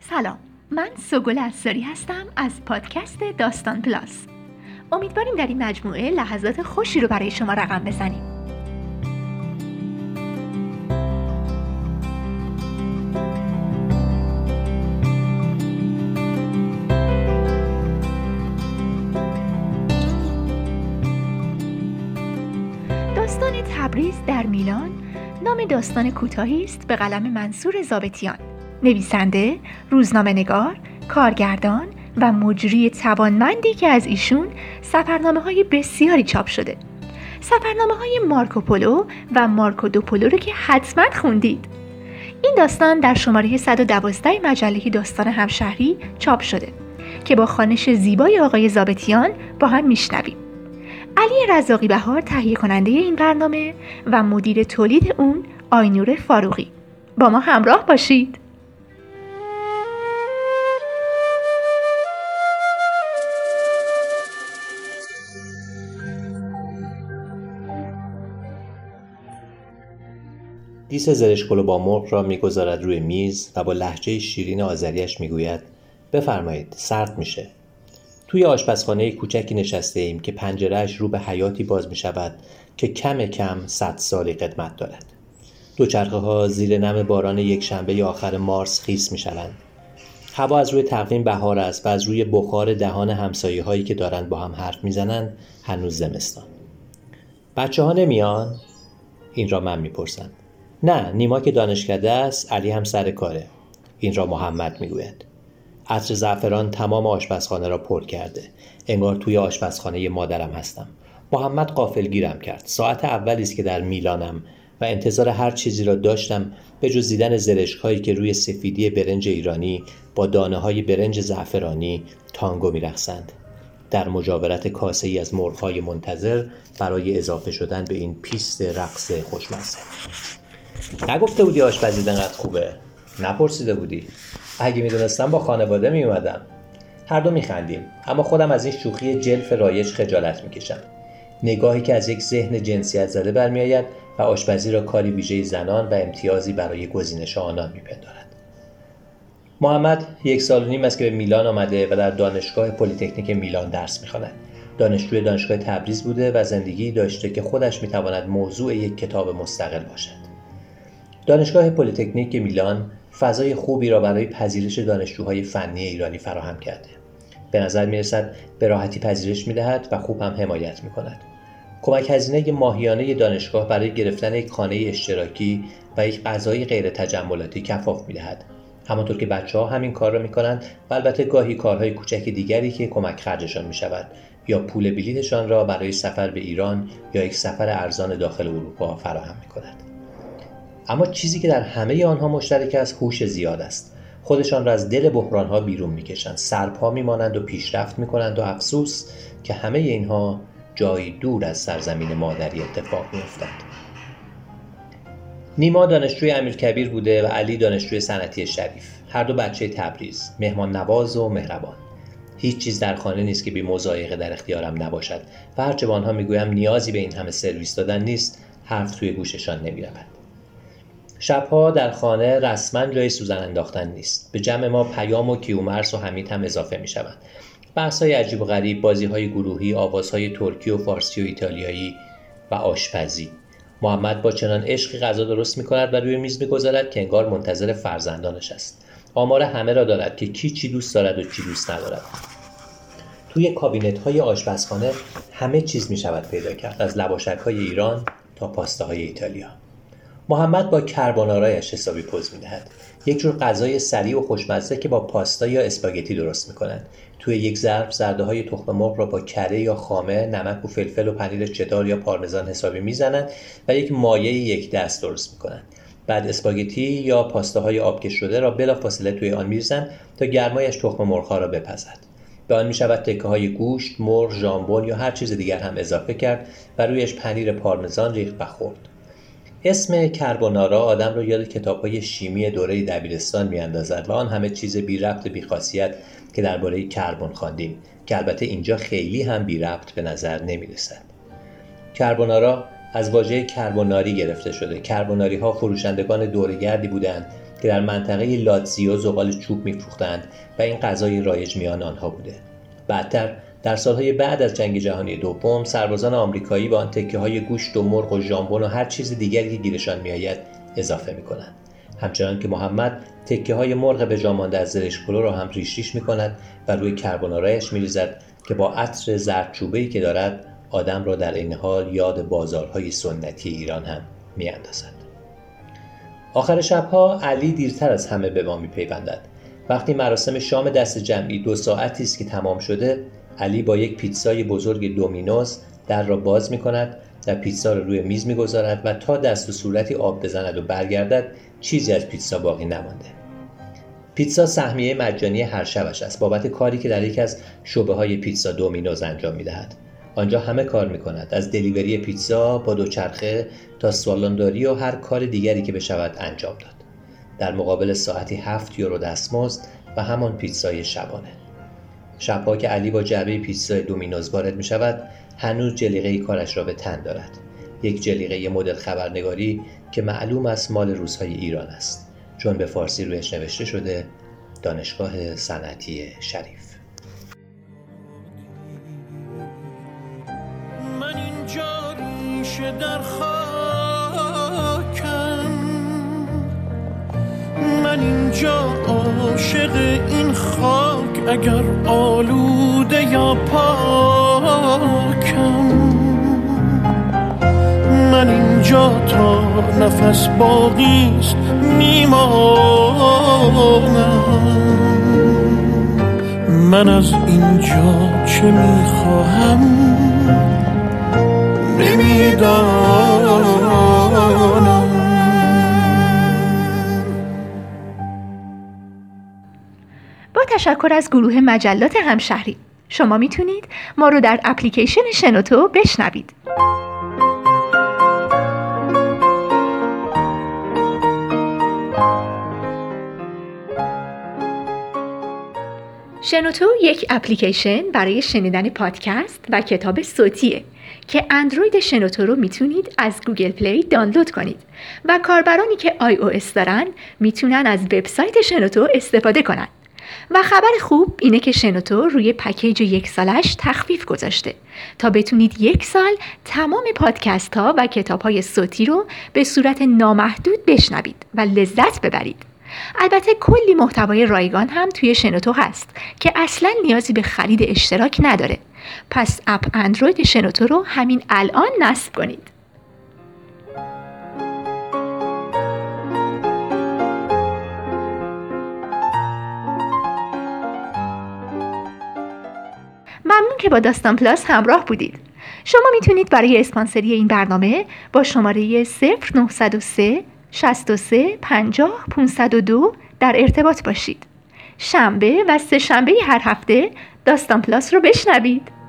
سلام. من سوگل اساری هستم از پادکست داستان پلاس. امیدواریم در این مجموعه لحظات خوشی رو برای شما رقم بزنیم. داستان تبریز در میلان نام داستان کوتاهی است به قلم منصور زابتیان نویسنده، روزنامه نگار، کارگردان و مجری توانمندی که از ایشون سفرنامه های بسیاری چاپ شده. سفرنامه های مارکوپولو و مارکو دوپولو رو که حتما خوندید. این داستان در شماره 112 مجله داستان همشهری چاپ شده که با خانش زیبای آقای زابتیان با هم میشنویم. علی رزاقی بهار تهیه کننده این برنامه و مدیر تولید اون آینور فاروقی. با ما همراه باشید. دیس زرشکلو با مرغ را می‌گذارد روی میز و با لحجه شیرین آذریش می‌گوید بفرمایید سرد میشه. توی آشپزخانه کوچکی نشسته ایم که پنجرهش رو به حیاتی باز می شود که کم کم صد سالی قدمت دارد. دوچرخه ها زیر نم باران یک شنبه آخر مارس خیس می شوند هوا از روی تقویم بهار است و از روی بخار دهان همسایه هایی که دارند با هم حرف می‌زنند هنوز زمستان. بچه ها نمیان؟ این را من می‌پرسم. نه نیما که دانشکده است علی هم سر کاره. این را محمد می‌گوید. عطر زعفران تمام آشپزخانه را پر کرده. انگار توی آشپزخانه مادرم هستم. محمد قافل گیرم کرد. ساعت اولی است که در میلانم و انتظار هر چیزی را داشتم به جز دیدن زرشکهایی که روی سفیدی برنج ایرانی با دانه های برنج زعفرانی تانگو میرقصند. در مجاورت کاسه ای از مرغهای منتظر برای اضافه شدن به این پیست رقص خوشمزه. نگفته بودی آشپزی انقدر خوبه؟ نپرسیده بودی. اگه می‌دونستم با خانواده میومدم هر دو میخندیم اما خودم از این شوخی جلف رایج خجالت می‌کشم. نگاهی که از یک ذهن جنسیت زده برمیآید و آشپزی را کاری ویژه زنان و امتیازی برای گزینش آنان میپندارد. محمد یک سال و نیم است که به میلان آمده و در دانشگاه پلیتکنیک میلان درس می‌خواند. دانشجوی دانشگاه تبریز بوده و زندگی داشته که خودش می‌تواند موضوع یک کتاب مستقل باشد. دانشگاه پلیتکنیک میلان فضای خوبی را برای پذیرش دانشجوهای فنی ایرانی فراهم کرده. به نظر می به راحتی پذیرش می دهد و خوب هم حمایت می کند کمک هزینه ماهیانه دانشگاه برای گرفتن یک خانه اشتراکی و یک غذای غیر تجملاتی کفاف می دهد همانطور که بچه ها همین کار را می کنند و البته گاهی کارهای کوچک دیگری که کمک خرجشان می شود یا پول بلیتشان را برای سفر به ایران یا یک سفر ارزان داخل اروپا فراهم می کند. اما چیزی که در همه آنها مشترک است هوش زیاد است. خودشان را از دل بحرانها بیرون می‌کشند. سرپا میمانند و پیشرفت می‌کنند و افسوس که همه اینها جایی دور از سرزمین مادری اتفاق میافتد. نیما دانشجوی امیرکبیر بوده و علی دانشجوی صنعتی شریف. هر دو بچه تبریز مهمان نواز و مهربان. هیچ چیز در خانه نیست که بی مزایقه در اختیارم نباشد و هرچه به آنها می‌گویم نیازی به این همه سرویس دادن نیست حرف توی گوششان نمی‌رود. شبها در خانه رسما جای سوزن انداختن نیست. به جمع ما پیام و کیومرس و حمید هم اضافه می شوند بحث های عجیب و غریب بازی های گروهی آوازهای ترکی و فارسی و ایتالیایی و آشپزی. محمد با چنان عشقی غذا درست می کند و روی میز می‌گذارد که انگار منتظر فرزندانش است. آمار همه را دارد که کی چی دوست دارد و چی دوست ندارد. توی کابینت های آشپزخانه همه چیز می شود پیدا کرد از لباشک های ایران تا پاستاهای ایتالیا. محمد با کربونارایش حسابی پوز می‌دهد. یک جور غذای سریع و خوشمزه که با پاستا یا اسپاگتی درست می‌کنند. توی یک ظرف زرده های تخم مرغ را با کره یا خامه نمک و فلفل و پنیر چدار یا پارمزان حسابی می‌زنند و یک مایه یک دست درست می‌کنند. بعد اسپاگتی یا پاستاهای آبکش شده را بلافاصله توی آن میریزند تا گرمایش تخم مرغها را بپزد. به آن می شود تکه های گوشت، مرغ، ژامبون یا هر چیز دیگر هم اضافه کرد و رویش پنیر پارمزان ریخت و خورد. اسم کربونارا آدم را یاد کتاب های شیمی دوره دبیرستان میاندازد و آن همه چیز بی ربط بی خاصیت که درباره کربن خواندیم که البته اینجا خیلی هم بی ربط به نظر نمی رسد. کربونارا از واژه کربوناری گرفته شده کربوناری ها فروشندگان دورگردی بودند که در منطقه لاتزیو زغال چوب میفروختند و این غذای رایج میان آنها بوده بعدتر در سالهای بعد از جنگ جهانی دوم سربازان آمریکایی به آن تکه های گوشت و مرغ و ژامبون و هر چیز دیگری که گیرشان میآید اضافه می‌کنند همچنان که محمد تکه های مرغ به مانده از زرشکلو را هم ریش ریش می کند و روی کربونارایش می ریزد که با عطر زردچوبه‌ای که دارد آدم را در این حال یاد بازارهای سنتی ایران هم می اندازد. آخر شبها علی دیرتر از همه به ما می پیوندد. وقتی مراسم شام دست جمعی دو ساعتی است که تمام شده علی با یک پیتزای بزرگ دومینوز در را باز می کند و پیتزا را روی میز می‌گذارد و تا دست و صورتی آب بزند و برگردد چیزی از پیتزا باقی نمانده. پیتزا سهمیه مجانی هر شبش است. بابت کاری که در یکی از شعبه های پیتزا دومینوز انجام می‌دهد. آنجا همه کار می کند از دلیوری پیتزا با دوچرخه تا سوالانداری و هر کار دیگری که بشود انجام داد. در مقابل ساعتی هفت یورو دستمزد و همان پیتزای شبانه. شبها که علی با جعبه پیتزای دومینوز وارد می شود هنوز جلیقه کارش را به تن دارد. یک جلیقه مدل خبرنگاری که معلوم است مال روزهای ایران است. چون به فارسی رویش نوشته شده دانشگاه صنعتی شریف. من اینجا در اینجا عاشق این خاک اگر آلوده یا پاکم. من اینجا تا نفس باقیست میمانم. من از اینجا چه می‌خواهم؟ نمی‌دانم. تشکر از گروه مجلات همشهری شما می‌تونید ما رو در اپلیکیشن شنوتو بشنوید شنوتو یک اپلیکیشن برای شنیدن پادکست و کتاب صوتیه که اندروید شنوتو رو می‌تونید از گوگل پلی دانلود کنید و کاربرانی که iOS دارن می‌تونن از وبسایت شنوتو استفاده کنند. و خبر خوب اینه که شنوتو روی پکیج یک سالش تخفیف گذاشته. تا بتونید یک سال تمام پادکست ها و کتاب های صوتی رو به صورت نامحدود بشنوید و لذت ببرید. البته کلی محتوای رایگان هم توی شنوتو هست که اصلا نیازی به خرید اشتراک نداره. پس اپ اندروید شنوتو رو همین الان نصب کنید. که با داستان پلاس همراه بودید شما می‌تونید برای اسپانسری این برنامه با شماره 0903 63 50 502 در ارتباط باشید. شنبه و سه شنبه هر هفته داستان پلاس رو بشنوید.